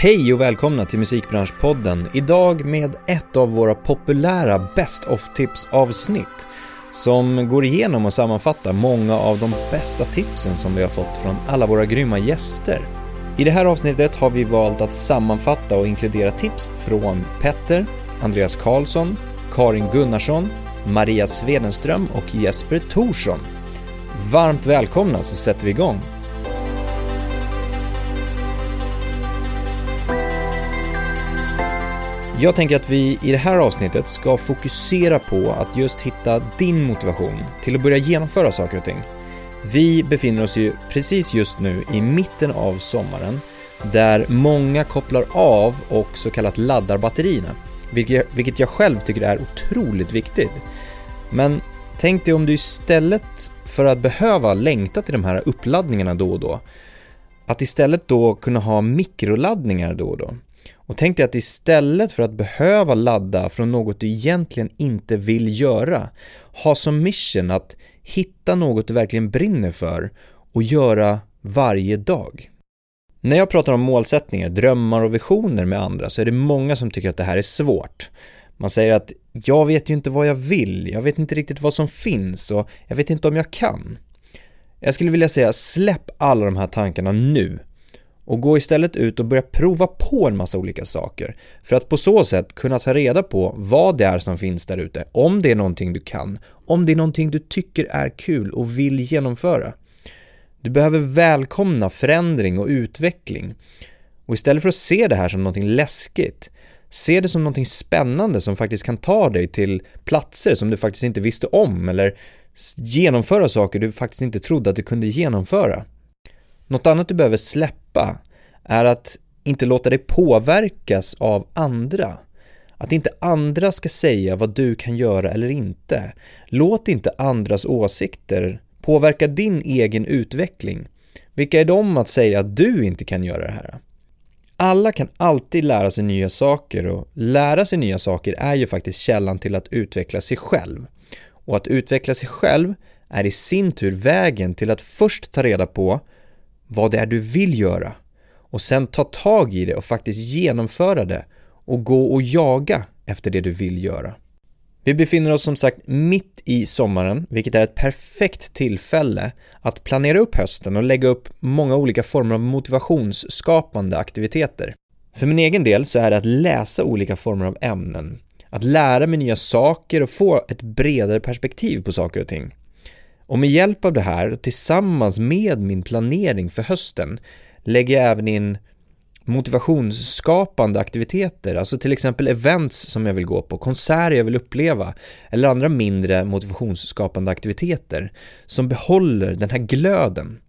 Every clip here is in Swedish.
Hej och välkomna till Musikbranschpodden. Idag med ett av våra populära Best of-tips avsnitt som går igenom och sammanfattar många av de bästa tipsen som vi har fått från alla våra grymma gäster. I det här avsnittet har vi valt att sammanfatta och inkludera tips från Petter, Andreas Karlsson, Karin Gunnarsson, Maria Svedenström och Jesper Thorsson. Varmt välkomna så sätter vi igång. Jag tänker att vi i det här avsnittet ska fokusera på att just hitta din motivation till att börja genomföra saker och ting. Vi befinner oss ju precis just nu i mitten av sommaren där många kopplar av och så kallat laddar batterierna, vilket jag själv tycker är otroligt viktigt. Men tänk dig om du istället för att behöva längta till de här uppladdningarna då och då, att istället då kunna ha mikroladdningar då och då. Och tänk dig att istället för att behöva ladda från något du egentligen inte vill göra, ha som mission att hitta något du verkligen brinner för och göra varje dag. När jag pratar om målsättningar, drömmar och visioner med andra så är det många som tycker att det här är svårt. Man säger att jag vet ju inte vad jag vill, jag vet inte riktigt vad som finns och jag vet inte om jag kan. Jag skulle vilja säga släpp alla de här tankarna nu och gå istället ut och börja prova på en massa olika saker för att på så sätt kunna ta reda på vad det är som finns där ute, om det är någonting du kan, om det är någonting du tycker är kul och vill genomföra. Du behöver välkomna förändring och utveckling och istället för att se det här som någonting läskigt, se det som någonting spännande som faktiskt kan ta dig till platser som du faktiskt inte visste om eller genomföra saker du faktiskt inte trodde att du kunde genomföra. Något annat du behöver släppa är att inte låta dig påverkas av andra. Att inte andra ska säga vad du kan göra eller inte. Låt inte andras åsikter påverka din egen utveckling. Vilka är de att säga att du inte kan göra det här? Alla kan alltid lära sig nya saker och lära sig nya saker är ju faktiskt källan till att utveckla sig själv. Och att utveckla sig själv är i sin tur vägen till att först ta reda på vad det är du vill göra och sen ta tag i det och faktiskt genomföra det och gå och jaga efter det du vill göra. Vi befinner oss som sagt mitt i sommaren, vilket är ett perfekt tillfälle att planera upp hösten och lägga upp många olika former av motivationsskapande aktiviteter. För min egen del så är det att läsa olika former av ämnen, att lära mig nya saker och få ett bredare perspektiv på saker och ting. Och med hjälp av det här, tillsammans med min planering för hösten, lägger jag även in motivationsskapande aktiviteter, alltså till exempel events som jag vill gå på, konserter jag vill uppleva eller andra mindre motivationsskapande aktiviteter som behåller den här glöden.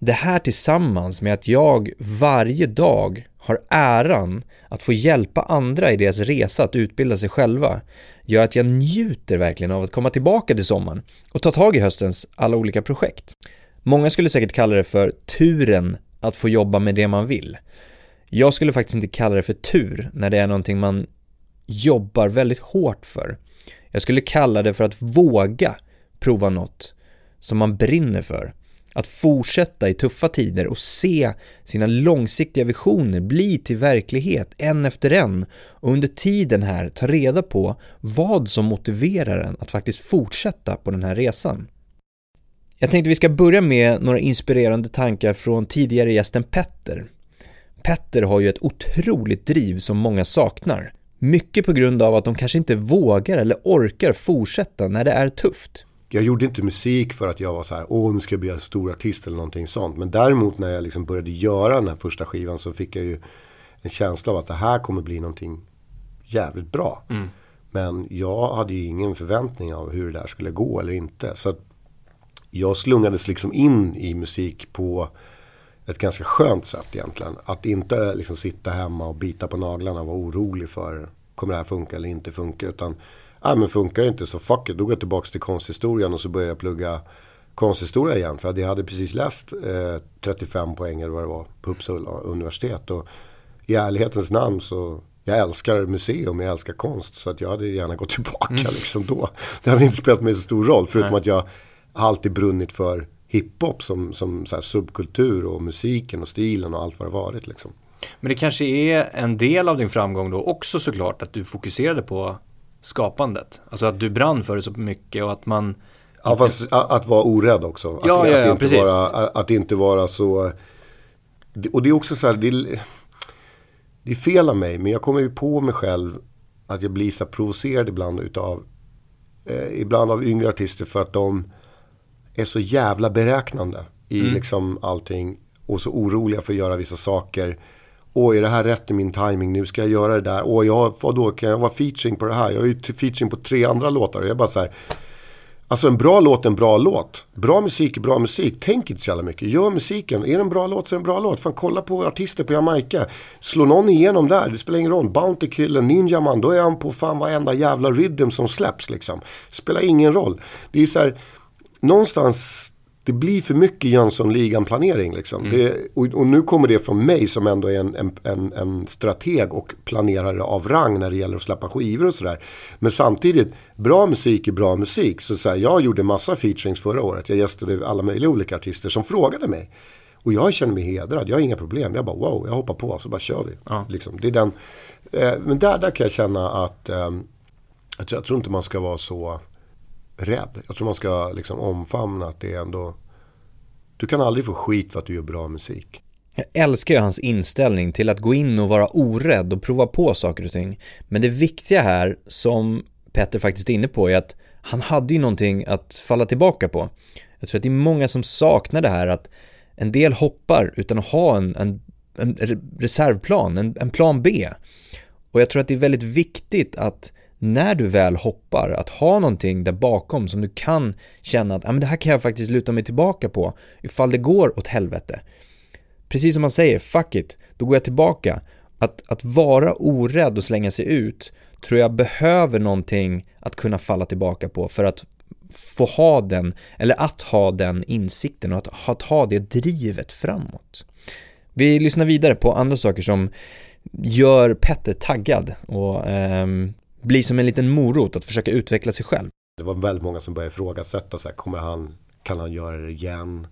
Det här tillsammans med att jag varje dag har äran att få hjälpa andra i deras resa att utbilda sig själva gör att jag njuter verkligen av att komma tillbaka till sommaren och ta tag i höstens alla olika projekt. Många skulle säkert kalla det för turen att få jobba med det man vill. Jag skulle faktiskt inte kalla det för tur när det är någonting man jobbar väldigt hårt för. Jag skulle kalla det för att våga prova något som man brinner för. Att fortsätta i tuffa tider och se sina långsiktiga visioner bli till verklighet en efter en och under tiden här ta reda på vad som motiverar en att faktiskt fortsätta på den här resan. Jag tänkte vi ska börja med några inspirerande tankar från tidigare gästen Petter. Petter har ju ett otroligt driv som många saknar. Mycket på grund av att de kanske inte vågar eller orkar fortsätta när det är tufft. Jag gjorde inte musik för att jag var så här, åh nu ska jag bli en stor artist eller någonting sånt. Men däremot när jag liksom började göra den här första skivan så fick jag ju en känsla av att det här kommer bli någonting jävligt bra. Mm. Men jag hade ju ingen förväntning av hur det där skulle gå eller inte. Så jag slungades liksom in i musik på ett ganska skönt sätt egentligen. Att inte liksom sitta hemma och bita på naglarna och vara orolig för kommer det här funka eller inte funka. Utan, ja men funkar det inte så fuck it. Då går jag tillbaka till konsthistorien och så börjar jag plugga konsthistoria igen. För jag hade precis läst eh, 35 poäng eller vad det var på Uppsala universitet. Och i ärlighetens namn så jag älskar museum, jag älskar konst. Så att jag hade gärna gått tillbaka mm. liksom då. Det hade inte spelat mig så stor roll. Förutom Nej. att jag alltid brunnit för hiphop som, som så subkultur och musiken och stilen och allt vad det varit. Liksom. Men det kanske är en del av din framgång då också såklart att du fokuserade på skapandet. Alltså att du brann för det så mycket och att man... Ja, fast att, att vara orädd också. Ja, att, ja, ja, att, inte precis. Vara, att, att inte vara så... Och det är också så här, det är, det är fel av mig, men jag kommer ju på mig själv att jag blir så provocerad ibland utav eh, ibland av yngre artister för att de är så jävla beräknande i Mm. liksom allting och så oroliga för att göra vissa saker. Åh, är det här rätt i min timing nu? Ska jag göra det där? Åh, jag, vadå, kan jag vara featuring på det här? Jag är ju featuring på tre andra låtar. Jag är bara så här, Alltså en bra låt är en bra låt. Bra musik är bra musik. Tänk inte så jävla mycket. Gör musiken. Är det en bra låt så är det en bra låt. Fan kolla på artister på Jamaica. Slår någon igenom där, det spelar ingen roll. Bounty Killen, Ninja Man, då är han på fan varenda jävla rhythm som släpps liksom. Spelar ingen roll. Det är så här, någonstans, det blir för mycket Jönssonligan-planering liksom. Det, och, och nu kommer det från mig som ändå är en, en, en, en strateg och planerare av rang när det gäller att släppa skivor och sådär. Men samtidigt, bra musik är bra musik. Så, så här, jag gjorde massa featurings förra året. Jag gästade alla möjliga olika artister som frågade mig. Och jag känner mig hedrad, jag har inga problem. Jag bara wow, jag hoppar på så bara kör vi. Ja. Liksom, det är den, eh, men där, där kan jag känna att eh, jag, tror, jag tror inte man ska vara så rädd. Jag tror man ska liksom omfamna att det är ändå... Du kan aldrig få skit för att du gör bra musik. Jag älskar ju hans inställning till att gå in och vara orädd och prova på saker och ting. Men det viktiga här, som Petter faktiskt är inne på, är att han hade ju någonting att falla tillbaka på. Jag tror att det är många som saknar det här att en del hoppar utan att ha en, en, en reservplan, en, en plan B. Och jag tror att det är väldigt viktigt att när du väl hoppar, att ha någonting där bakom som du kan känna att ah, men det här kan jag faktiskt luta mig tillbaka på ifall det går åt helvete. Precis som man säger, fuck it, då går jag tillbaka. Att, att vara orädd och slänga sig ut tror jag behöver någonting att kunna falla tillbaka på för att få ha den, eller att ha den insikten och att, att ha det drivet framåt. Vi lyssnar vidare på andra saker som gör Petter taggad och ehm, blir som en liten morot att försöka utveckla sig själv. Det var väldigt många som började ifrågasätta så här, kommer han, kan han göra det igen?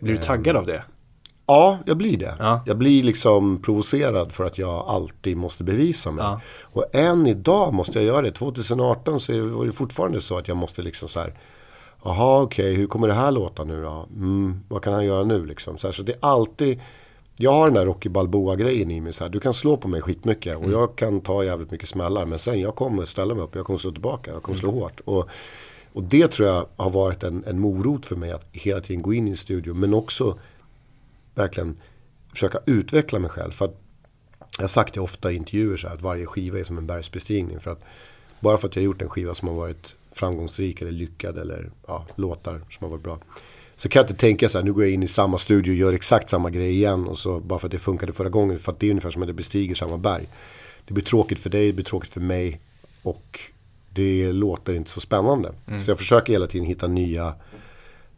Blir du taggad av det? Ja, jag blir det. Ja. Jag blir liksom provocerad för att jag alltid måste bevisa mig. Ja. Och än idag måste jag göra det. 2018 så var det fortfarande så att jag måste liksom så här. Jaha, okej, hur kommer det här låta nu då? Mm, vad kan han göra nu liksom? Så, här, så det är alltid. Jag har den där Rocky Balboa-grejen i mig. Så här, du kan slå på mig skitmycket och jag kan ta jävligt mycket smällar. Men sen jag kommer ställa mig upp, jag kommer slå tillbaka, jag kommer slå hårt. Och, och det tror jag har varit en, en morot för mig att hela tiden gå in i en studio. Men också verkligen försöka utveckla mig själv. För att, jag har sagt det ofta i intervjuer så här, att varje skiva är som en bergsbestigning. För att, bara för att jag har gjort en skiva som har varit framgångsrik eller lyckad eller ja, låtar som har varit bra. Så kan jag inte tänka så här, nu går jag in i samma studio och gör exakt samma grej igen. Och så, bara för att det funkade förra gången. För att det är ungefär som att det bestiger samma berg. Det blir tråkigt för dig, det blir tråkigt för mig. Och det låter inte så spännande. Så jag försöker hela tiden hitta nya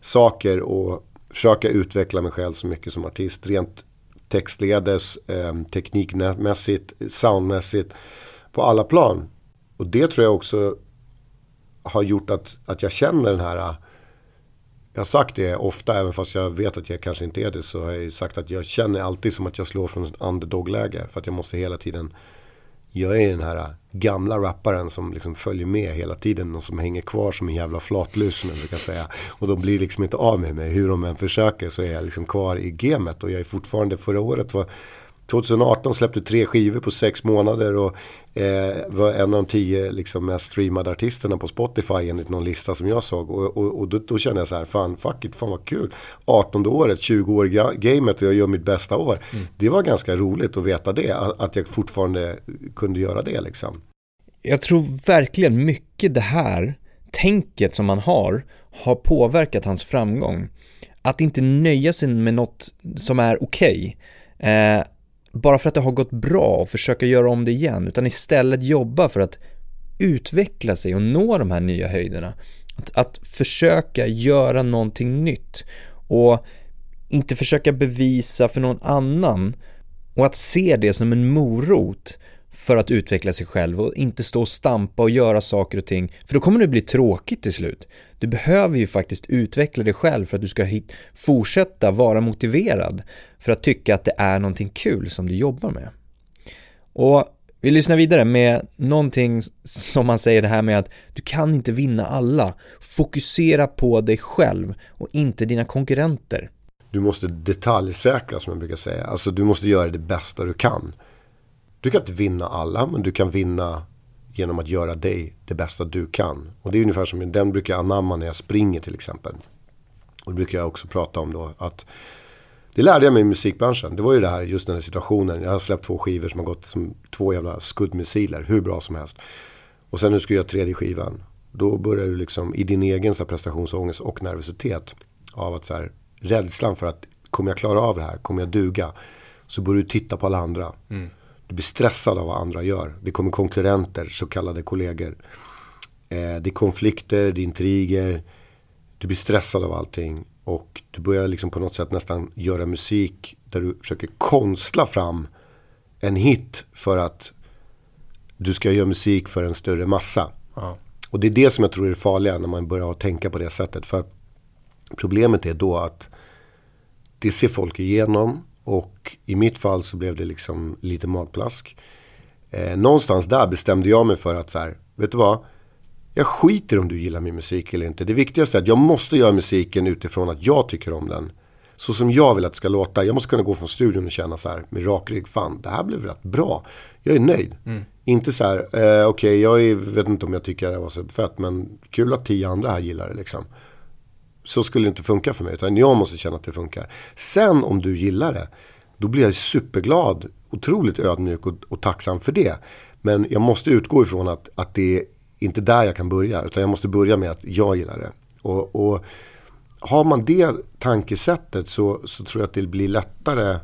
saker och försöka utveckla mig själv så mycket som artist. Rent textledes, eh, teknikmässigt, soundmässigt. På alla plan. Och det tror jag också har gjort att, att jag känner den här... Jag har sagt det ofta, även fast jag vet att jag kanske inte är det. Så har jag ju sagt att jag känner alltid som att jag slår från ett underdog-läge. För att jag måste hela tiden... Jag är den här gamla rapparen som liksom följer med hela tiden och som hänger kvar som en jävla flatlus som jag brukar säga. Och då blir liksom inte av med mig. Hur de än försöker så är jag liksom kvar i gamet. Och jag är fortfarande, förra året var 2018 släppte tre skivor på sex månader och eh, var en av de tio liksom, mest streamade artisterna på Spotify enligt någon lista som jag såg. Och, och, och då, då kände jag så här, fan fuck it, fan vad kul. 18 året, 20 år i gamet och jag gör mitt bästa år. Det var ganska roligt att veta det, att, jag fortfarande kunde göra det liksom. Jag tror verkligen mycket det här tänket som han har, har påverkat hans framgång. Att inte nöja sig med något som är okej. Eh, bara för att det har gått bra och försöka göra om det igen, utan istället jobba för att utveckla sig och nå de här nya höjderna. Att, att försöka göra någonting nytt och inte försöka bevisa för någon annan och att se det som en morot för att utveckla sig själv och inte stå och stampa och göra saker och ting, för då kommer det bli tråkigt till slut. Du behöver ju faktiskt utveckla dig själv för att du ska hit, fortsätta vara motiverad för att tycka att det är någonting kul som du jobbar med. Och vi lyssnar vidare med någonting som man säger det här med att du kan inte vinna alla. Fokusera på dig själv och inte dina konkurrenter. Du måste detaljsäkra som jag brukar säga. Alltså du måste göra det bästa du kan. Du kan inte vinna alla men du kan vinna genom att göra dig det bästa du kan. Och det är ungefär som den brukar jag anamma när jag springer till exempel. Och det brukar jag också prata om då att det lärde jag mig i musikbranschen. Det var ju det här, just den här situationen. Jag har släppt två skivor som har gått som två jävla skuddmissiler, hur bra som helst. Och sen nu ska jag göra tredje skivan. Då börjar du liksom i din egen så här, prestationsångest och nervositet av att så här, rädslan för att kommer jag klara av det här, kommer jag duga? Så börjar du titta på alla andra. Mm. Du blir stressad av vad andra gör. Det kommer konkurrenter, så kallade kollegor. Eh, det är konflikter, det är intriger. Du blir stressad av allting. Och du börjar liksom på något sätt nästan göra musik där du försöker konstla fram en hit för att du ska göra musik för en större massa. Ja. Och det är det som jag tror är det farliga när man börjar tänka på det sättet. För problemet är då att det ser folk igenom och i mitt fall så blev det liksom lite matplask. Eh, någonstans där bestämde jag mig för att så här, vet du vad? Jag skiter om du gillar min musik eller inte. Det viktigaste är att jag måste göra musiken utifrån att jag tycker om den. Så som jag vill att det ska låta. Jag måste kunna gå från studion och känna så här med rak rygg. Fan, det här blev rätt bra. Jag är nöjd. Mm. Inte så här, eh, okej, okay, jag är, vet inte om jag tycker det var så fett. Men kul att tio andra här gillar det liksom. Så skulle det inte funka för mig. Utan jag måste känna att det funkar. Sen om du gillar det. Då blir jag superglad. Otroligt ödmjuk och, och tacksam för det. Men jag måste utgå ifrån att, att det inte där jag kan börja. Utan jag måste börja med att jag gillar det. Och, och har man det tankesättet så, så tror jag att det blir lättare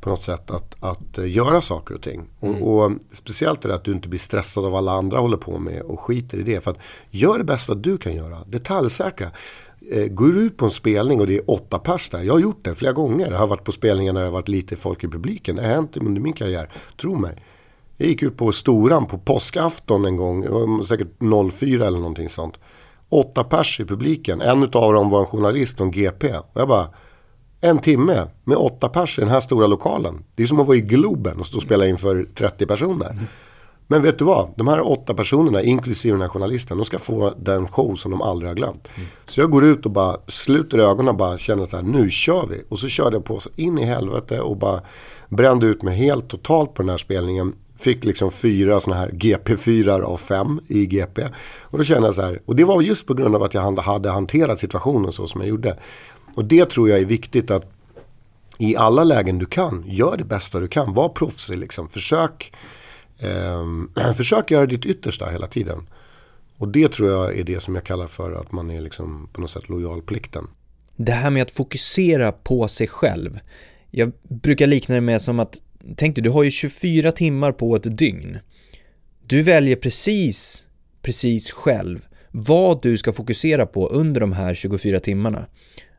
på något sätt att, att uh, göra saker och ting. Mm. Och, och, speciellt det där att du inte blir stressad av vad alla andra håller på med och skiter i det. För att gör det bästa du kan göra. Detaljsäkra. Eh, går du ut på en spelning och det är åtta pers där. Jag har gjort det flera gånger. Jag har varit på spelningar när det har varit lite folk i publiken. Det har hänt under min karriär. Tro mig. Jag gick ut på Storan på påskafton en gång. Det var säkert 04 eller någonting sånt. Åtta pers i publiken. En av dem var en journalist från GP. Och jag bara, en timme med åtta pers i den här stora lokalen. Det är som att vara i Globen och stå och spela inför 30 personer. Men vet du vad? De här åtta personerna, inklusive den här journalisten, de ska få den show som de aldrig har glömt. Mm. Så jag går ut och bara sluter ögonen och bara känner att nu kör vi. Och så körde jag på så in i helvete och bara brände ut mig helt totalt på den här spelningen. Fick liksom fyra sådana här GP4 av fem i GP. Och då kände jag så här, och det var just på grund av att jag hade hanterat situationen så som jag gjorde. Och det tror jag är viktigt att i alla lägen du kan, gör det bästa du kan. Var proffsig liksom. Försök, eh, försök göra ditt yttersta hela tiden. Och det tror jag är det som jag kallar för att man är liksom på något sätt lojalplikten. Det här med att fokusera på sig själv. Jag brukar likna det med som att tänk dig, du har ju 24 timmar på ett dygn. Du väljer precis, precis själv vad du ska fokusera på under de här 24 timmarna.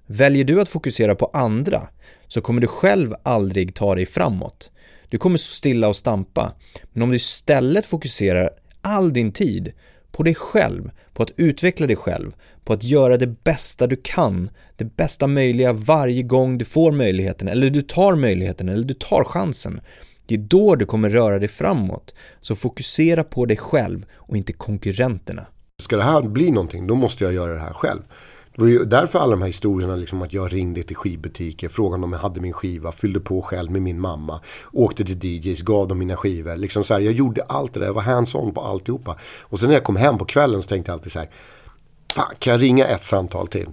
Väljer du att fokusera på andra så kommer du själv aldrig ta dig framåt. Du kommer stå stilla och stampa. Men om du istället fokuserar all din tid på dig själv, på att utveckla dig själv, på att göra det bästa du kan, det bästa möjliga varje gång du får möjligheten, eller du tar möjligheten, eller du tar chansen. Det är då du kommer röra dig framåt. Så fokusera på dig själv och inte konkurrenterna. Ska det här bli någonting, då måste jag göra det här själv. Det var ju därför alla de här historierna, liksom att jag ringde till skivbutiker, frågade om jag hade min skiva, fyllde på själv med min mamma, åkte till DJs, gav dem mina skivor. Liksom så här, jag gjorde allt det där, jag var hands-on på alltihopa. Och sen när jag kom hem på kvällen så tänkte jag alltid så här, fan, kan jag ringa ett samtal till?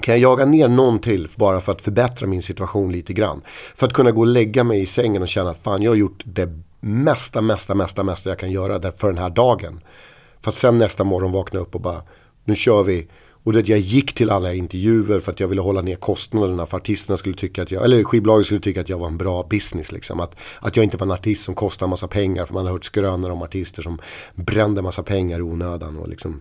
Kan jag jaga ner någon till bara för att förbättra min situation lite grann? För att kunna gå och lägga mig i sängen och känna att fan jag har gjort det mesta, mesta, mesta, mesta jag kan göra för den här dagen. För att sen nästa morgon vakna upp och bara, nu kör vi och det, jag gick till alla intervjuer för att jag ville hålla ner kostnaderna för artisterna skulle tycka att jag, eller skivbolaget skulle tycka att jag var en bra business liksom. Att, att jag inte var en artist som kostar massa pengar för man har hört skrönor om artister som brände massa pengar i onödan och liksom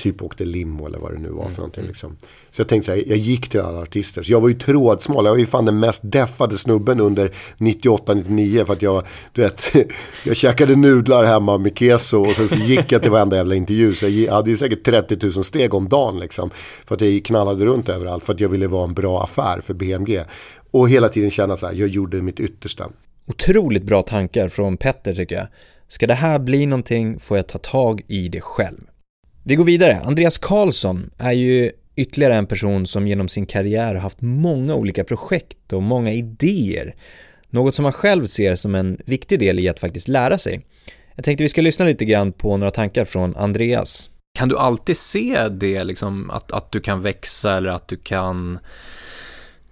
typ åkte limo eller vad det nu var för någonting. Liksom. Så jag tänkte så här, jag gick till alla artister. Så jag var ju trådsmal, jag var ju fan den mest deffade snubben under 98-99. För att jag, du vet, jag käkade nudlar hemma med keso och sen så gick jag till varenda jävla intervju. Så jag hade ju säkert 30 000 steg om dagen liksom. För att jag knallade runt överallt, för att jag ville vara en bra affär för BMG. Och hela tiden känna så här, jag gjorde mitt yttersta. Otroligt bra tankar från Petter tycker jag. Ska det här bli någonting får jag ta tag i det själv. Vi går vidare. Andreas Karlsson är ju ytterligare en person som genom sin karriär har haft många olika projekt och många idéer. Något som han själv ser som en viktig del i att faktiskt lära sig. Jag tänkte vi ska lyssna lite grann på några tankar från Andreas. Kan du alltid se det, liksom, att, att du kan växa eller att du kan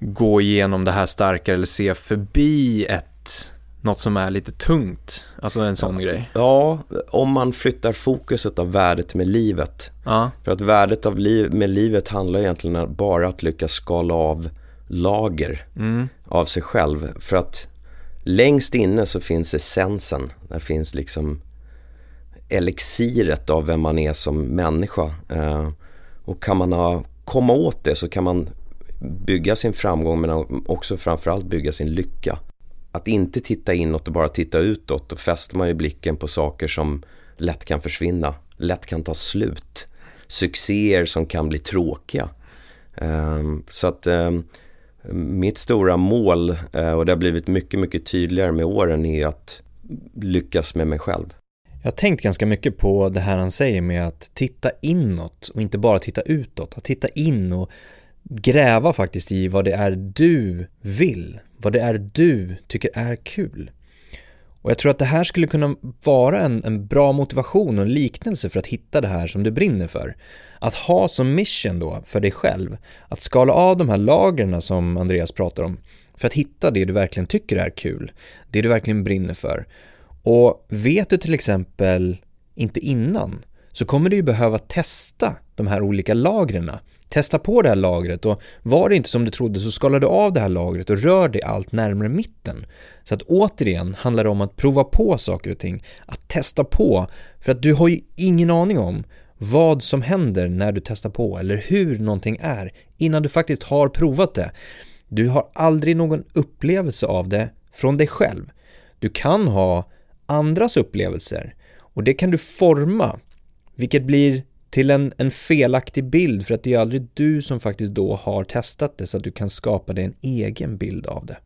gå igenom det här starkare eller se förbi ett något som är lite tungt, alltså en sån ja, grej. Ja, om man flyttar fokuset av värdet med livet. Ja. För att värdet av liv, med livet handlar egentligen bara att lyckas skala av lager mm. av sig själv. För att längst inne så finns essensen, där finns liksom elixiret av vem man är som människa. Eh, och kan man ha, komma åt det så kan man bygga sin framgång men också framförallt bygga sin lycka. Att inte titta inåt och bara titta utåt, då fäster man ju blicken på saker som lätt kan försvinna, lätt kan ta slut. Succéer som kan bli tråkiga. Ehm, så att ehm, mitt stora mål, eh, och det har blivit mycket, mycket tydligare med åren, är att lyckas med mig själv. Jag har tänkt ganska mycket på det här han säger med att titta inåt och inte bara titta utåt. Att titta in och gräva faktiskt i vad det är du vill, vad det är du tycker är kul. Och jag tror att det här skulle kunna vara en, en bra motivation och en liknelse för att hitta det här som du brinner för. Att ha som mission då för dig själv, att skala av de här lagren som Andreas pratar om, för att hitta det du verkligen tycker är kul, det du verkligen brinner för. Och vet du till exempel inte innan, så kommer du ju behöva testa de här olika lagren Testa på det här lagret och var det inte som du trodde så skala du av det här lagret och rör dig allt närmare mitten. Så att återigen handlar det om att prova på saker och ting, att testa på, för att du har ju ingen aning om vad som händer när du testar på eller hur någonting är innan du faktiskt har provat det. Du har aldrig någon upplevelse av det från dig själv. Du kan ha andras upplevelser och det kan du forma, vilket blir till en, en felaktig bild för att det är aldrig du som faktiskt då har testat det så att du kan skapa dig en egen bild av det.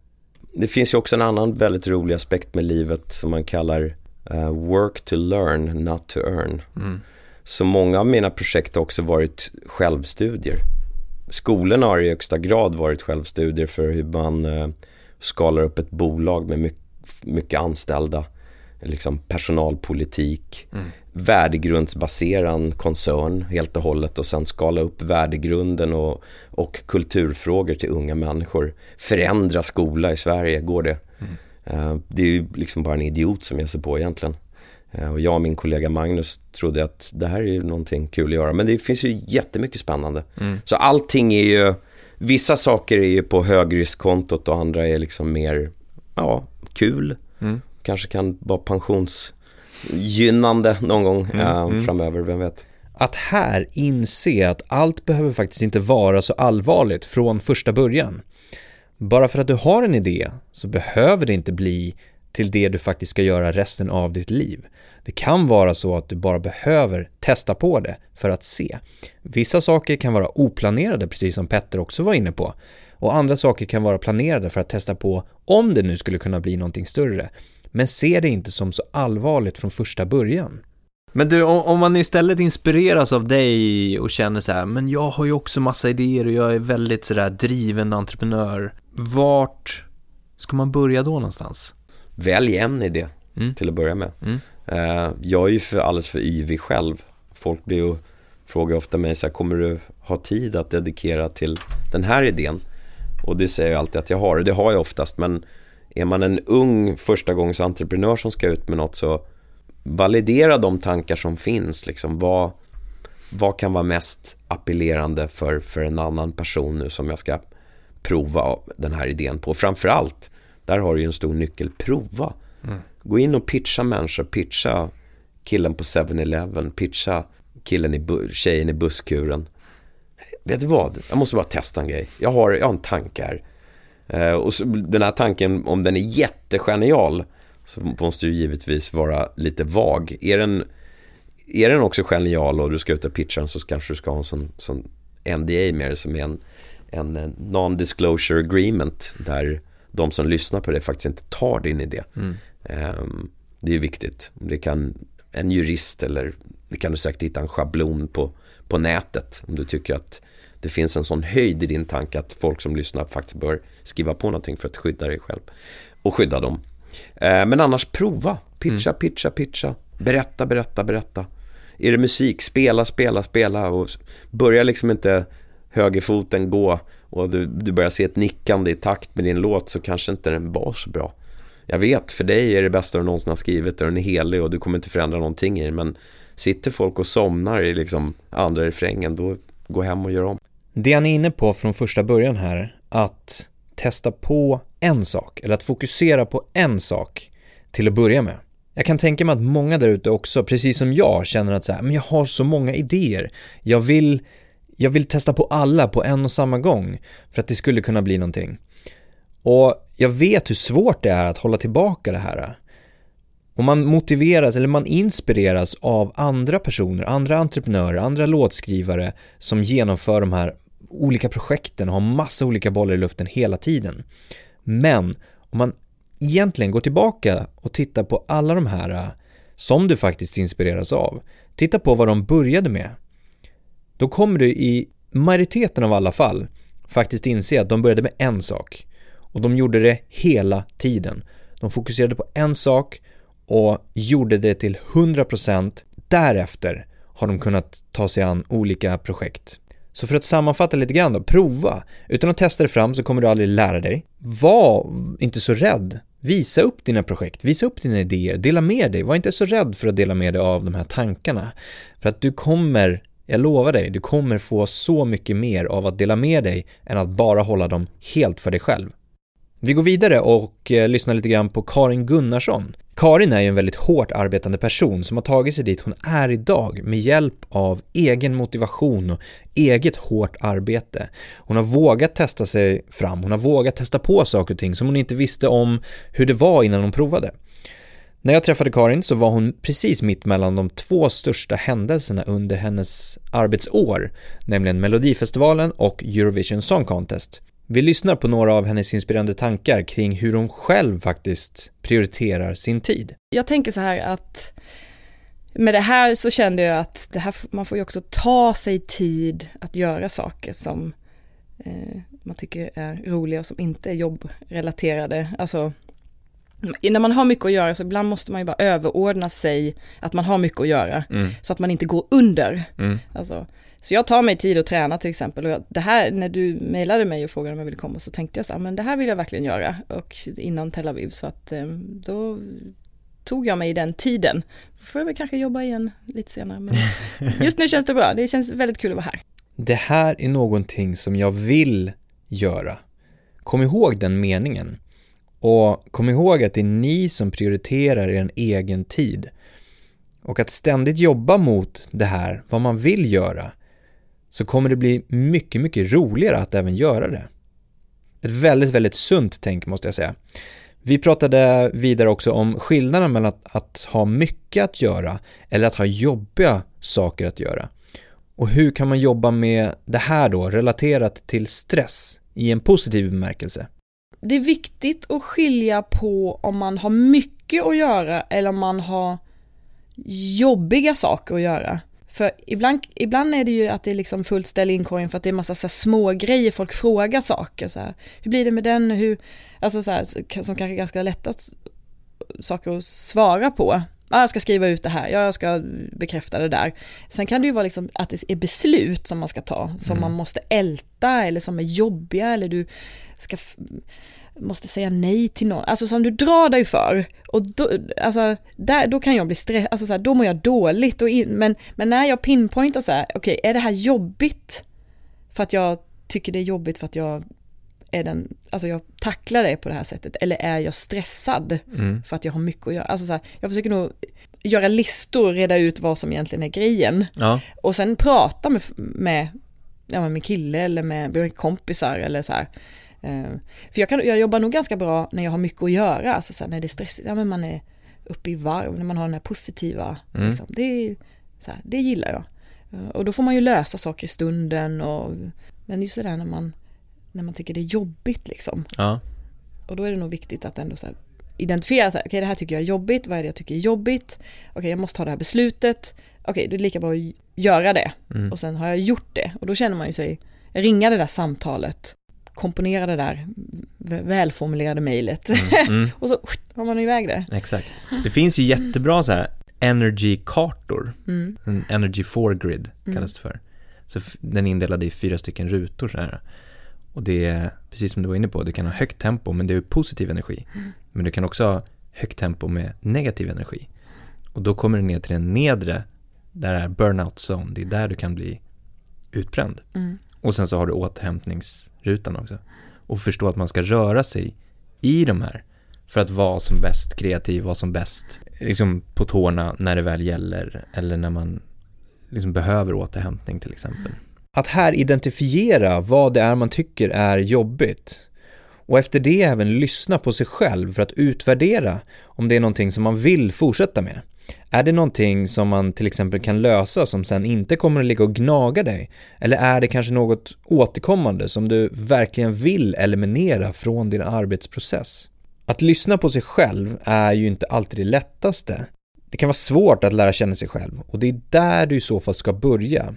Det finns ju också en annan väldigt rolig aspekt med livet som man kallar uh, work to learn, not to earn. Mm. Så många av mina projekt har också varit självstudier. Skolorna har i högsta grad varit självstudier för hur man uh, skalar upp ett bolag med mycket, mycket anställda liksom personalpolitik, mm. Värdegrundsbaserad koncern helt och hållet och sen skala upp värdegrunden och, och kulturfrågor till unga människor. Förändra skola i Sverige, går det? Mm. Uh, det är ju liksom bara en idiot som ger sig på egentligen. Uh, och jag och min kollega Magnus trodde att det här är ju någonting kul att göra. Men det finns ju jättemycket spännande. Mm. Så allting är ju, vissa saker är ju på högriskkontot och andra är liksom mer, ja, kul. Mm kanske kan vara pensionsgynnande någon gång mm, äh, mm. framöver, vem vet. Att här inse att allt behöver faktiskt inte vara så allvarligt från första början. Bara för att du har en idé så behöver det inte bli till det du faktiskt ska göra resten av ditt liv. Det kan vara så att du bara behöver testa på det för att se. Vissa saker kan vara oplanerade, precis som Petter också var inne på. Och andra saker kan vara planerade för att testa på om det nu skulle kunna bli någonting större men ser det inte som så allvarligt från första början. Men du, om man istället inspireras av dig och känner så här, men jag har ju också massa idéer och jag är väldigt sådär driven entreprenör. Vart ska man börja då någonstans? Välj en idé mm. till att börja med. Mm. Uh, jag är ju för, alldeles för yvig själv. Folk blir ju, frågar ofta mig så här, kommer du ha tid att dedikera till den här idén? Och det säger jag alltid att jag har, och det har jag oftast, men är man en ung förstagångsentreprenör som ska ut med något så validera de tankar som finns. Liksom, vad, vad kan vara mest appellerande för, för en annan person nu som jag ska prova den här idén på. Framförallt, där har du ju en stor nyckel, prova. Mm. Gå in och pitcha människor, pitcha killen på 7-Eleven, pitcha killen i, tjejen i busskuren. Vet du vad, jag måste bara testa en grej. Jag har, jag har en tanke här. Eh, och så, den här tanken, om den är jättegenial, så måste du givetvis vara lite vag. Är den, är den också genial och du ska ut och pitcha den så kanske du ska ha en sån, sån NDA med det som är en, en non-disclosure agreement där de som lyssnar på det faktiskt inte tar din idé. Mm. Um, det är viktigt. Det kan en jurist eller det kan du säkert hitta en schablon på, på nätet om du tycker att det finns en sån höjd i din tanke att folk som lyssnar faktiskt bör skriva på någonting för att skydda dig själv och skydda dem. Eh, men annars prova, pitcha, mm. pitcha, pitcha, berätta, berätta, berätta. Är det musik, spela, spela, spela och börja liksom inte högerfoten gå och du, du börjar se ett nickande i takt med din låt så kanske inte den var så bra. Jag vet, för dig är det bästa du någonsin har skrivit och den är helig och du kommer inte förändra någonting i den men sitter folk och somnar i liksom andra refrängen då gå hem och gör om. Det han är inne på från första början här, att testa på en sak eller att fokusera på en sak till att börja med. Jag kan tänka mig att många där ute också, precis som jag, känner att så här, men jag har så många idéer. Jag vill, jag vill testa på alla på en och samma gång för att det skulle kunna bli någonting. Och jag vet hur svårt det är att hålla tillbaka det här. Och man motiveras eller man inspireras av andra personer, andra entreprenörer, andra låtskrivare som genomför de här olika projekten och har massa olika bollar i luften hela tiden. Men om man egentligen går tillbaka och tittar på alla de här äh, som du faktiskt inspireras av, titta på vad de började med, då kommer du i majoriteten av alla fall faktiskt inse att de började med en sak och de gjorde det hela tiden. De fokuserade på en sak och gjorde det till 100% därefter har de kunnat ta sig an olika projekt. Så för att sammanfatta lite grann då, prova. Utan att testa det fram så kommer du aldrig lära dig. Var inte så rädd. Visa upp dina projekt, visa upp dina idéer, dela med dig. Var inte så rädd för att dela med dig av de här tankarna. För att du kommer, jag lovar dig, du kommer få så mycket mer av att dela med dig än att bara hålla dem helt för dig själv. Vi går vidare och eh, lyssnar lite grann på Karin Gunnarsson. Karin är ju en väldigt hårt arbetande person som har tagit sig dit hon är idag med hjälp av egen motivation och eget hårt arbete. Hon har vågat testa sig fram, hon har vågat testa på saker och ting som hon inte visste om hur det var innan hon provade. När jag träffade Karin så var hon precis mitt mellan de två största händelserna under hennes arbetsår, nämligen Melodifestivalen och Eurovision Song Contest. Vi lyssnar på några av hennes inspirerande tankar kring hur hon själv faktiskt prioriterar sin tid. Jag tänker så här att med det här så kände jag att det här, man får ju också ta sig tid att göra saker som eh, man tycker är roliga och som inte är jobbrelaterade. Alltså, när man har mycket att göra så ibland måste man ju bara överordna sig att man har mycket att göra. Mm. Så att man inte går under. Mm. Alltså, så jag tar mig tid att träna till exempel. Och jag, det här, när du mejlade mig och frågade om jag ville komma så tänkte jag så här, men det här vill jag verkligen göra. Och innan Tel Aviv så att eh, då tog jag mig den tiden. Då får jag väl kanske jobba igen lite senare. Men just nu känns det bra. Det känns väldigt kul att vara här. Det här är någonting som jag vill göra. Kom ihåg den meningen. Och kom ihåg att det är ni som prioriterar er egen tid. Och att ständigt jobba mot det här, vad man vill göra, så kommer det bli mycket, mycket roligare att även göra det. Ett väldigt, väldigt sunt tänk måste jag säga. Vi pratade vidare också om skillnaden mellan att, att, ha mycket att göra eller att ha jobbiga saker att göra. Och hur kan man jobba med det här då relaterat till stress i en positiv bemärkelse? Det är viktigt att skilja på om man har mycket att göra eller om man har jobbiga saker att göra. För ibland, ibland är det ju att det är liksom fullt ställ inkorgen för att det är massa så små grejer folk frågar saker. Så här, hur blir det med den? Hur, alltså så här, som kanske är ganska lätta saker att svara på. Ah, jag ska skriva ut det här, jag ska bekräfta det där. Sen kan det ju vara liksom att det är beslut som man ska ta, som mm. man måste älta eller som är jobbiga eller du ska måste säga nej till någon, alltså som du drar dig för. Och då, alltså, där, då kan jag bli stressad, alltså så här, då mår jag dåligt. Och in, men, men när jag pinpointar så här, okej, okay, är det här jobbigt för att jag tycker det är jobbigt för att jag är den, alltså jag tacklar det på det här sättet eller är jag stressad Mm. för att jag har mycket att göra. Alltså så här, jag försöker nog göra listor, reda ut vad som egentligen är grejen Ja. och sen prata med, med, ja, med min kille eller med, med kompisar eller så här. Eh, För jag, kan, jag jobbar nog ganska bra när jag har mycket att göra, alltså så här, när det är stressigt, ja men man är uppe i varv, när man har den här positiva, Mm. liksom, det, så här, det gillar jag. Eh, Och då får man ju lösa saker i stunden och, men just det där när man, när man tycker det är jobbigt liksom. Ja. Och då är det nog viktigt att ändå så här, identifiera, okej det här tycker jag är jobbigt, vad är det jag tycker är jobbigt? Okej jag måste ta det här beslutet, okej det är lika bra att göra det. Mm. Och sen har jag gjort det och då känner man ju sig, ringa det där samtalet, komponera det där välformulerade mejlet Mm. och så har man iväg det. Exakt. Det finns ju jättebra så här energy-kartor. Mm. En energy four grid Mm. kallas det för. Så den är indelad i fyra stycken rutor så här. Och det är, precis som du var inne på, du kan ha högt tempo men det är positiv energi. Men du kan också ha högt tempo med negativ energi. Och då kommer du ner till den nedre, där är burnout zone, det är där du kan bli utbränd. Mm. Och sen så har du rutan också. Och förstå att man ska röra sig i de här för att vara som bäst kreativ, vara som bäst liksom på tårna när det väl gäller eller när man liksom behöver återhämtning till exempel. Att här identifiera vad det är man tycker är jobbigt och efter det även lyssna på sig själv för att utvärdera om det är någonting som man vill fortsätta med. Är det någonting som man till exempel kan lösa som sen inte kommer att ligga och gnaga dig? Eller är det kanske något återkommande som du verkligen vill eliminera från din arbetsprocess? Att lyssna på sig själv är ju inte alltid det lättaste. Det kan vara svårt att lära känna sig själv och det är där du i så fall ska börja.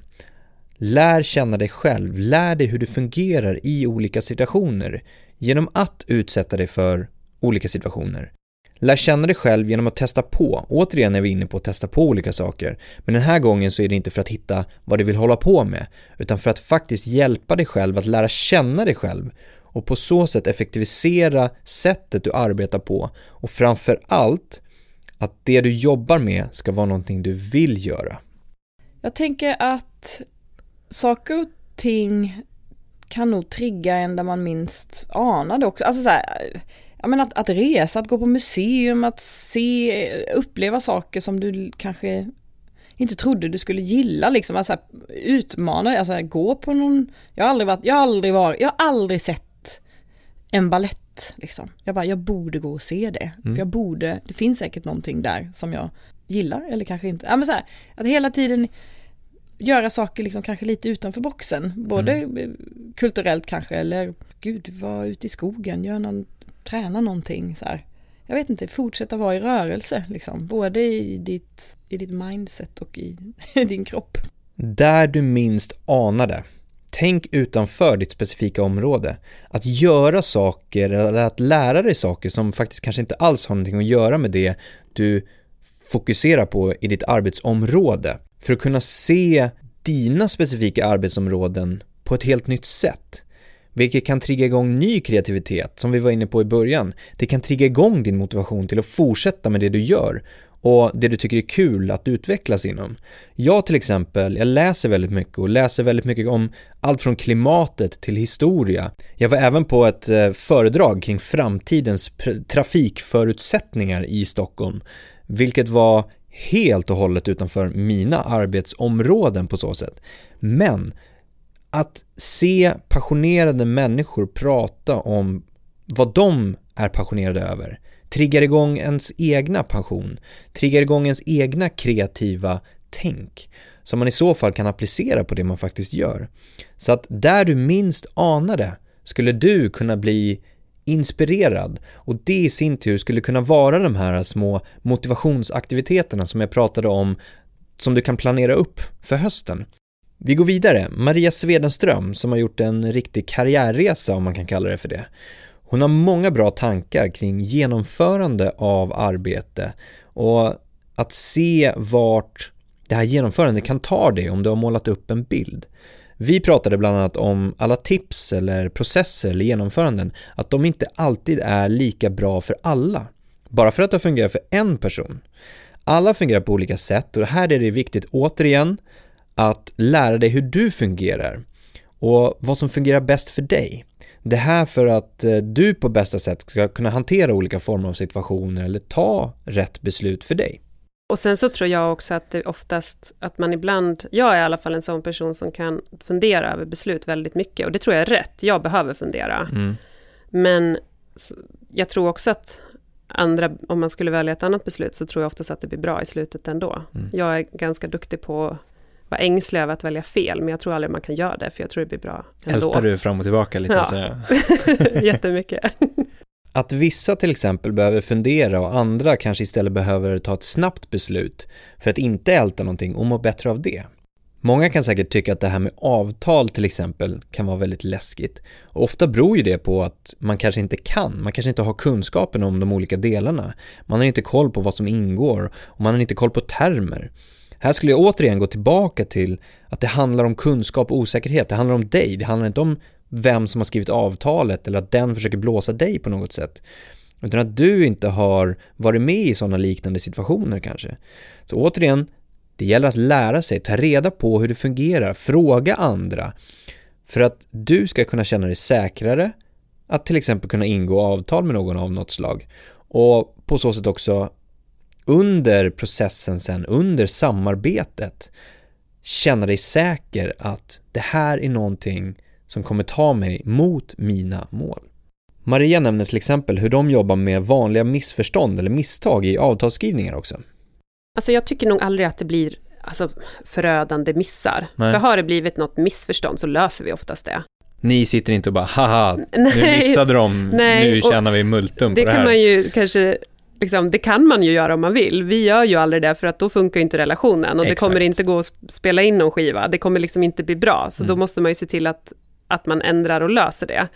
Lär känna dig själv, lär dig hur du fungerar i olika situationer genom att utsätta dig för olika situationer. Lär känna dig själv genom att testa på. Återigen är vi inne på att testa på olika saker. Men den här gången så är det inte för att hitta vad du vill hålla på med, utan för att faktiskt hjälpa dig själv att lära känna dig själv och på så sätt effektivisera sättet du arbetar på och framför allt att det du jobbar med ska vara någonting du vill göra. Jag tänker att saker och ting kan nog trigga en där man minst anar det också. Alltså så här, ja men att, att resa, att gå på museum, att se, uppleva saker som du kanske inte trodde du skulle gilla liksom. Alltså utmana, alltså gå på någon, jag har aldrig varit, jag har aldrig varit, jag har aldrig sett en ballett liksom. Jag bara, jag borde gå och se det. För jag borde, det finns säkert någonting där som jag gillar eller kanske inte. Ja men så här, att hela tiden göra saker liksom kanske lite utanför boxen. Både Mm. kulturellt kanske eller gud, vara ute i skogen, göra någon, träna någonting så här. Jag vet inte, fortsätta vara i rörelse liksom. Både i ditt, i ditt mindset och i din kropp. Där du minst anade. Tänk utanför ditt specifika område. Att göra saker eller att lära dig saker som faktiskt kanske inte alls har någonting att göra med det du fokuserar på i ditt arbetsområde. För att kunna se dina specifika arbetsområden på ett helt nytt sätt. Vilket kan trigga igång ny kreativitet, som vi var inne på i början. Det kan trigga igång din motivation till att fortsätta med det du gör och det du tycker är kul att utvecklas inom. Jag till exempel, jag läser väldigt mycket och läser väldigt mycket om allt från klimatet till historia. Jag var även på ett eh, föredrag kring framtidens trafikförutsättningar i Stockholm, vilket var helt och hållet utanför mina arbetsområden på så sätt. Men att se passionerade människor prata om vad de är passionerade över triggar igång ens egna passion, triggar igång ens egna kreativa tänk som man i så fall kan applicera på det man faktiskt gör. Så att där du minst anade skulle du kunna bli inspirerad och det i sin tur skulle kunna vara de här små motivationsaktiviteterna som jag pratade om som du kan planera upp för hösten. Vi går vidare. Maria Svedenström som har gjort en riktig karriärresa om man kan kalla det för det. Hon har många bra tankar kring genomförande av arbete och att se vart det här genomförandet kan ta dig om du har målat upp en bild. Vi pratade bland annat om alla tips eller processer eller genomföranden, att de inte alltid är lika bra för alla. Bara för att det fungerar för en person. Alla fungerar på olika sätt och här är det viktigt återigen att lära dig hur du fungerar och vad som fungerar bäst för dig. Det här för att eh, du på bästa sätt ska kunna hantera olika former av situationer eller ta rätt beslut för dig. Och sen så tror jag också att det oftast, att man ibland, jag är i alla fall en sån person som kan fundera över beslut väldigt mycket och det tror jag är rätt, jag behöver fundera. Mm. Men jag tror också att andra, om man skulle välja ett annat beslut så tror jag oftast att det blir bra i slutet ändå. Mm. Jag är ganska duktig på att vara ängslig över att välja fel, men jag tror aldrig man kan göra det, för jag tror det blir bra ändå. Ältar du fram och tillbaka lite? Ja. Så. Jättemycket. Att vissa till exempel behöver fundera och andra kanske istället behöver ta ett snabbt beslut för att inte älta någonting och må bättre av det. Många kan säkert tycka att det här med avtal till exempel kan vara väldigt läskigt. Och ofta beror ju det på att man kanske inte kan, man kanske inte har kunskapen om de olika delarna. Man har inte koll på vad som ingår och man har inte koll på termer. Här skulle jag återigen gå tillbaka till att det handlar om kunskap och osäkerhet. Det handlar om dig, det handlar inte om vem som har skrivit avtalet eller att den försöker blåsa dig på något sätt. Utan att du inte har varit med i sådana liknande situationer kanske. Så återigen, det gäller att lära sig, ta reda på hur det fungerar, fråga andra. För att du ska kunna känna dig säkrare, att till exempel kunna ingå avtal med någon av något slag. Och på så sätt också under processen sen, under samarbetet, känna dig säker att det här är någonting som kommer ta mig mot mina mål. Maria nämner till exempel hur de jobbar med vanliga missförstånd eller misstag i avtalsskrivningar också. Alltså jag tycker nog aldrig att det blir alltså, förödande missar. Nej. För har det blivit något missförstånd så löser vi oftast det. Ni sitter inte och bara haha, nu missade de, nej, nu tjänar vi multum på Det det här. kan man ju kanske, liksom, det kan man ju göra om man vill. Vi gör ju aldrig det för att då funkar inte relationen och det Exakt. kommer inte gå att spela in någon skiva. Det kommer liksom inte bli bra, så då Mm. måste man ju se till att, att man ändrar och löser det.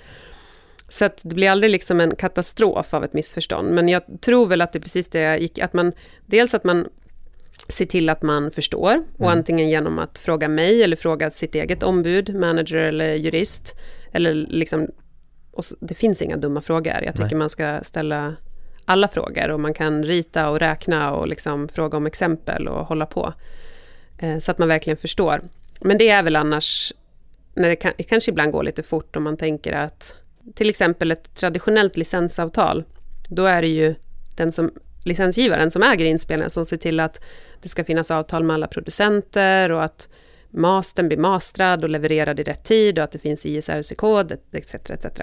Så att det blir aldrig liksom en katastrof av ett missförstånd. Men jag tror väl att det är precis det jag gick, att man, dels att man ser till att man förstår, och Mm. antingen genom att fråga mig eller fråga sitt eget ombud, manager eller jurist, eller liksom, och det finns inga dumma frågor. Jag tycker Nej. man ska ställa alla frågor och man kan rita och räkna och liksom fråga om exempel och hålla på. Eh, så att man verkligen förstår. Men det är väl annars, när det, kan, det kanske ibland går lite fort om man tänker att till exempel ett traditionellt licensavtal, då är det ju den som, licensgivaren som äger inspelningen som ser till att det ska finnas avtal med alla producenter och att mastern blir mastrad och levererad i rätt tid och att det finns ISRC-kod etc. etc.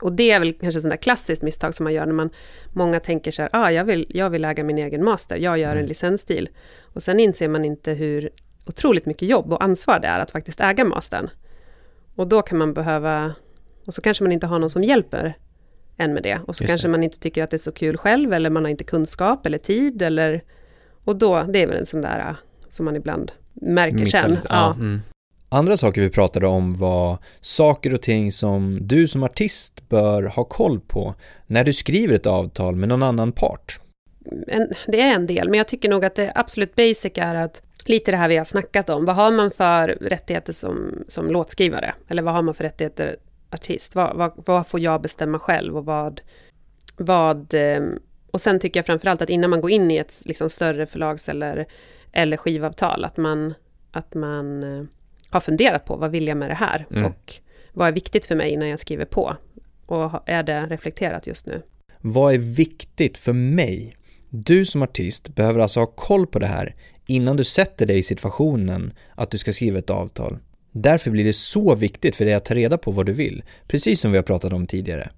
Och det är väl kanske där klassiskt misstag som man gör när man, många tänker så här, ah, jag, vill, jag vill äga min egen master, jag gör en licensstil. Och sen inser man inte hur otroligt mycket jobb och ansvar det är att faktiskt äga mastern. Och då kan man behöva, och så kanske man inte har någon som hjälper en med det. Och så Just kanske det. man inte tycker att det är så kul själv, eller man har inte kunskap eller tid, eller... Och då, det är väl en sån där som man ibland märker Missar sen. lite. Ja. Mm. Andra saker vi pratade om var saker och ting som du som artist bör ha koll på när du skriver ett avtal med någon annan part. en, det är en del, men jag tycker nog att det absolut basic är att lite det här vi har snackat om. Vad har man för rättigheter som, som låtskrivare? Eller vad har man för rättigheter artist? Vad, vad, vad får jag bestämma själv och vad... vad ehm, och sen tycker jag framförallt att innan man går in i ett liksom, större förlags eller, eller skivavtal, att man, att man eh, har funderat på vad vill jag med det här? Mm. Och vad är viktigt för mig när jag skriver på? Och är det reflekterat just nu? Vad är viktigt för mig? Du som artist behöver alltså ha koll på det här innan du sätter dig i situationen att du ska skriva ett avtal. Därför blir det så viktigt för dig att ta reda på vad du vill, precis som vi har pratat om tidigare.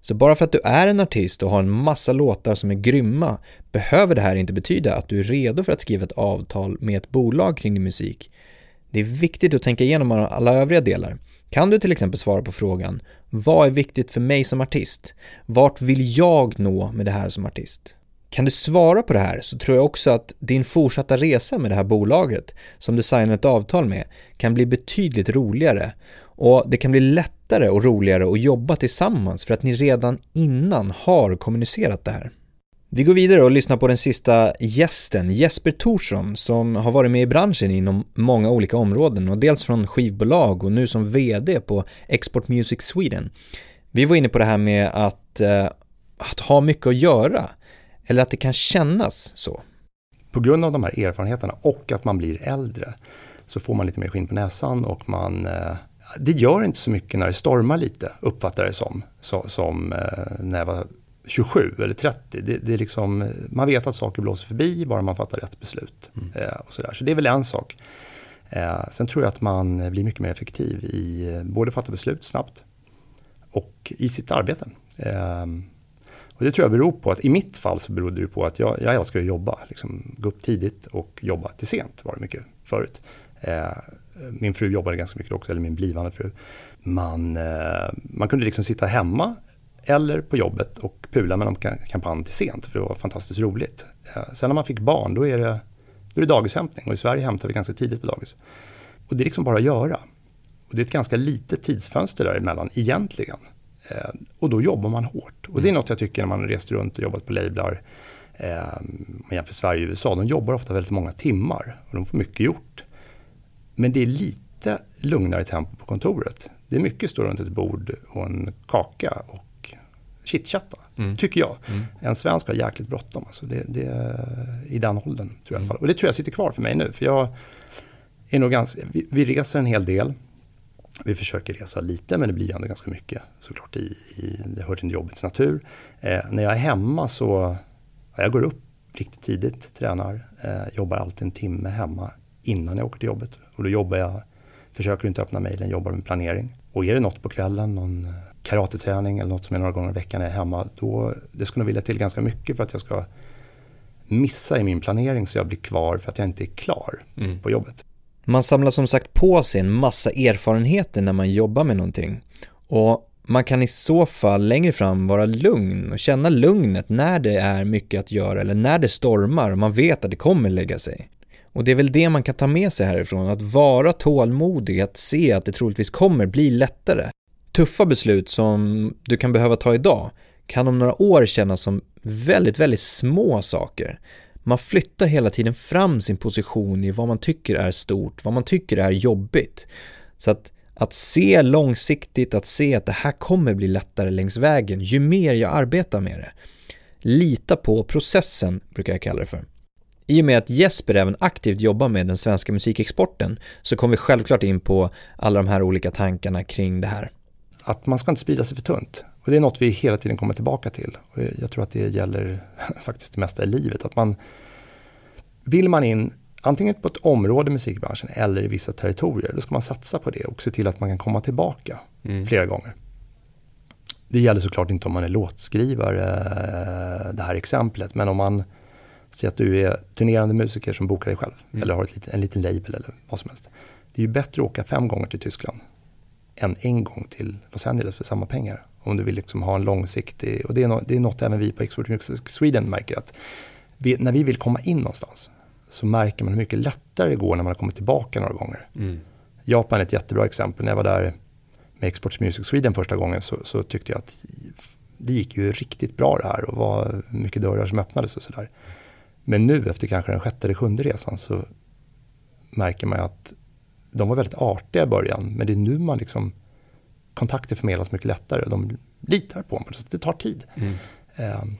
Så bara för att du är en artist och har en massa låtar som är grymma behöver det här inte betyda att du är redo för att skriva ett avtal med ett bolag kring din musik. Det är viktigt att tänka igenom alla övriga delar. Kan du till exempel svara på frågan Vad är viktigt för mig som artist? Vart vill jag nå med det här som artist? Kan du svara på det här så tror jag också att din fortsatta resa med det här bolaget som du signar ett avtal med kan bli betydligt roligare och det kan bli lättare och roligare att jobba tillsammans för att ni redan innan har kommunicerat det här. Vi går vidare och lyssnar på den sista gästen, Jesper Thorsson, som har varit med i branschen inom många olika områden och dels från skivbolag och nu som VD på Export Music Sweden. Vi var inne på det här med att, eh, att ha mycket att göra, eller att det kan kännas så. På grund av de här erfarenheterna och att man blir äldre så får man lite mer skinn på näsan och man, eh, Det gör inte så mycket när det stormar lite, uppfattar jag det som, så, som eh, när jag var 27 eller 30. Det, det är liksom, man vet att saker blåser förbi bara man fattar rätt beslut. Mm. Eh, och så, där. så det är väl en sak. Eh, sen tror jag att man blir mycket mer effektiv i eh, både fatta beslut snabbt och i sitt arbete. Eh, och det tror jag beror på att i mitt fall så berodde det på att jag, jag älskar att jobba. Liksom, gå upp tidigt och jobba till sent var det mycket förut. Eh, min fru jobbade ganska mycket också, eller min blivande fru. Man, eh, man kunde liksom sitta hemma eller på jobbet och pula med någon kampanj till sent för det var fantastiskt roligt. Eh, sen när man fick barn då är det, då är det dagishämtning och i Sverige hämtar vi ganska tidigt på dagis. Och det är liksom bara att göra. Och det är ett ganska litet tidsfönster däremellan egentligen. Eh, och då jobbar man hårt. Och det är något jag tycker när man rest runt och jobbat på lablar. Eh, man jämför Sverige och USA, de jobbar ofta väldigt många timmar och de får mycket gjort. Men det är lite lugnare tempo på kontoret. Det är mycket stå runt ett bord och en kaka och chitchatta, mm. tycker jag. Mm. En svensk har jäkligt bråttom, alltså det, det, i den åldern. Tror jag, mm. i alla fall. Och det tror jag sitter kvar för mig nu. För jag är nog ganska, vi, vi reser en hel del. Vi försöker resa lite men det blir ändå ganska mycket såklart i, i det hör till jobbets natur. Eh, när jag är hemma så, ja, jag går upp riktigt tidigt, tränar, eh, jobbar alltid en timme hemma innan jag åker till jobbet. Och då jobbar jag, försöker inte öppna mejlen, jobbar med planering. Och är det något på kvällen, någon karateträning eller något som är några gånger i veckan när jag är hemma, då, det skulle nog vilja till ganska mycket för att jag ska missa i min planering så jag blir kvar för att jag inte är klar mm. på jobbet. Man samlar som sagt på sig en massa erfarenheter när man jobbar med någonting. Och man kan i så fall längre fram vara lugn och känna lugnet när det är mycket att göra eller när det stormar och man vet att det kommer lägga sig. Och det är väl det man kan ta med sig härifrån, att vara tålmodig, att se att det troligtvis kommer bli lättare. Tuffa beslut som du kan behöva ta idag kan om några år kännas som väldigt, väldigt små saker. Man flyttar hela tiden fram sin position i vad man tycker är stort, vad man tycker är jobbigt. Så att, att se långsiktigt, att se att det här kommer bli lättare längs vägen ju mer jag arbetar med det. Lita på processen, brukar jag kalla det för. I och med att Jesper även aktivt jobbar med den svenska musikexporten så kommer vi självklart in på alla de här olika tankarna kring det här. Att man ska inte sprida sig för tunt. Och det är något vi hela tiden kommer tillbaka till. Och jag tror att det gäller faktiskt det mesta i livet. Att man Vill man in antingen på ett område i musikbranschen eller i vissa territorier, då ska man satsa på det och se till att man kan komma tillbaka mm. flera gånger. Det gäller såklart inte om man är låtskrivare, det här exemplet, men om man säger att du är turnerande musiker som bokar dig själv mm. eller har ett, en liten label eller vad som helst. Det är ju bättre att åka fem gånger till Tyskland en gång till Los Angeles för samma pengar. Om du vill liksom ha en långsiktig, och det är, no, det är något även vi på Export Music Sweden märker att vi, när vi vill komma in någonstans så märker man hur mycket lättare det går när man har kommit tillbaka några gånger. Mm. Japan är ett jättebra exempel. När jag var där med Export Music Sweden första gången så, så, tyckte jag att det gick ju riktigt bra det här och var mycket dörrar som öppnades och sådär. Men nu efter kanske den sjätte eller sjunde resan så märker man att de var väldigt artiga i början men det är nu man liksom kontakter förmedlas mycket lättare. De litar på mig, så det tar tid. Mm. Um,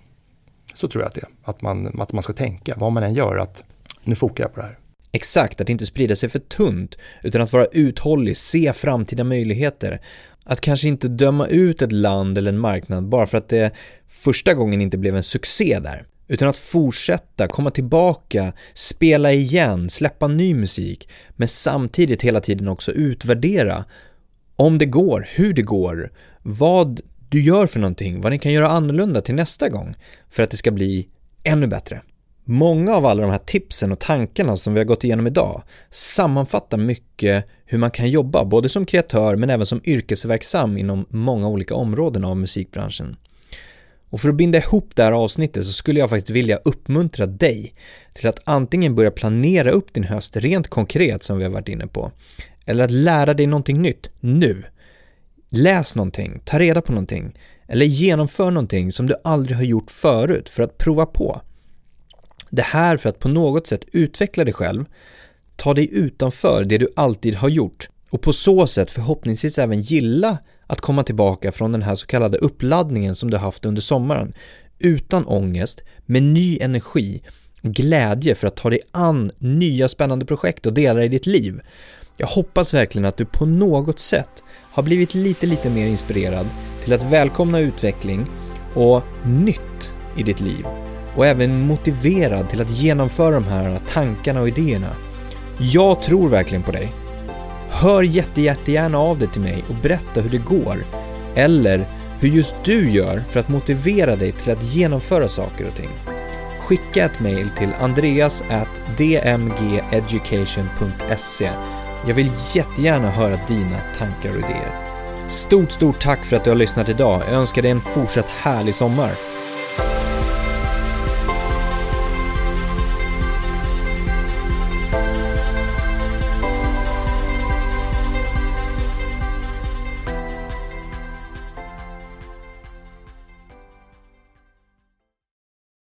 så tror jag att det är. Att man, att man ska tänka, vad man än gör, att nu fokar jag på det här. Exakt, att inte sprida sig för tunt, utan att vara uthållig, se framtida möjligheter. Att kanske inte döma ut ett land eller en marknad bara för att det första gången inte blev en succé där. Utan att fortsätta, komma tillbaka, spela igen, släppa ny musik, men samtidigt hela tiden också utvärdera om det går, hur det går, vad du gör för någonting, vad ni kan göra annorlunda till nästa gång för att det ska bli ännu bättre. Många av alla de här tipsen och tankarna som vi har gått igenom idag sammanfattar mycket hur man kan jobba, både som kreatör men även som yrkesverksam inom många olika områden av musikbranschen. Och för att binda ihop det här avsnittet så skulle jag faktiskt vilja uppmuntra dig till att antingen börja planera upp din höst rent konkret som vi har varit inne på, eller att lära dig någonting nytt nu. Läs någonting, ta reda på någonting, eller genomför någonting som du aldrig har gjort förut för att prova på. Det här för att på något sätt utveckla dig själv, ta dig utanför det du alltid har gjort och på så sätt förhoppningsvis även gilla att komma tillbaka från den här så kallade uppladdningen som du haft under sommaren utan ångest, med ny energi och glädje för att ta dig an nya spännande projekt och delar i ditt liv. Jag hoppas verkligen att du på något sätt har blivit lite, lite mer inspirerad till att välkomna utveckling och nytt i ditt liv och även motiverad till att genomföra de här tankarna och idéerna. Jag tror verkligen på dig. Hör jättejättegärna av dig till mig och berätta hur det går eller hur just du gör för att motivera dig till att genomföra saker och ting. Skicka ett mail till andreas@dmgeducation.se. Jag vill jättegärna höra dina tankar och idéer. Stort, stort tack för att du har lyssnat idag. Jag önskar dig en fortsatt härlig sommar.